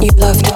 You loved.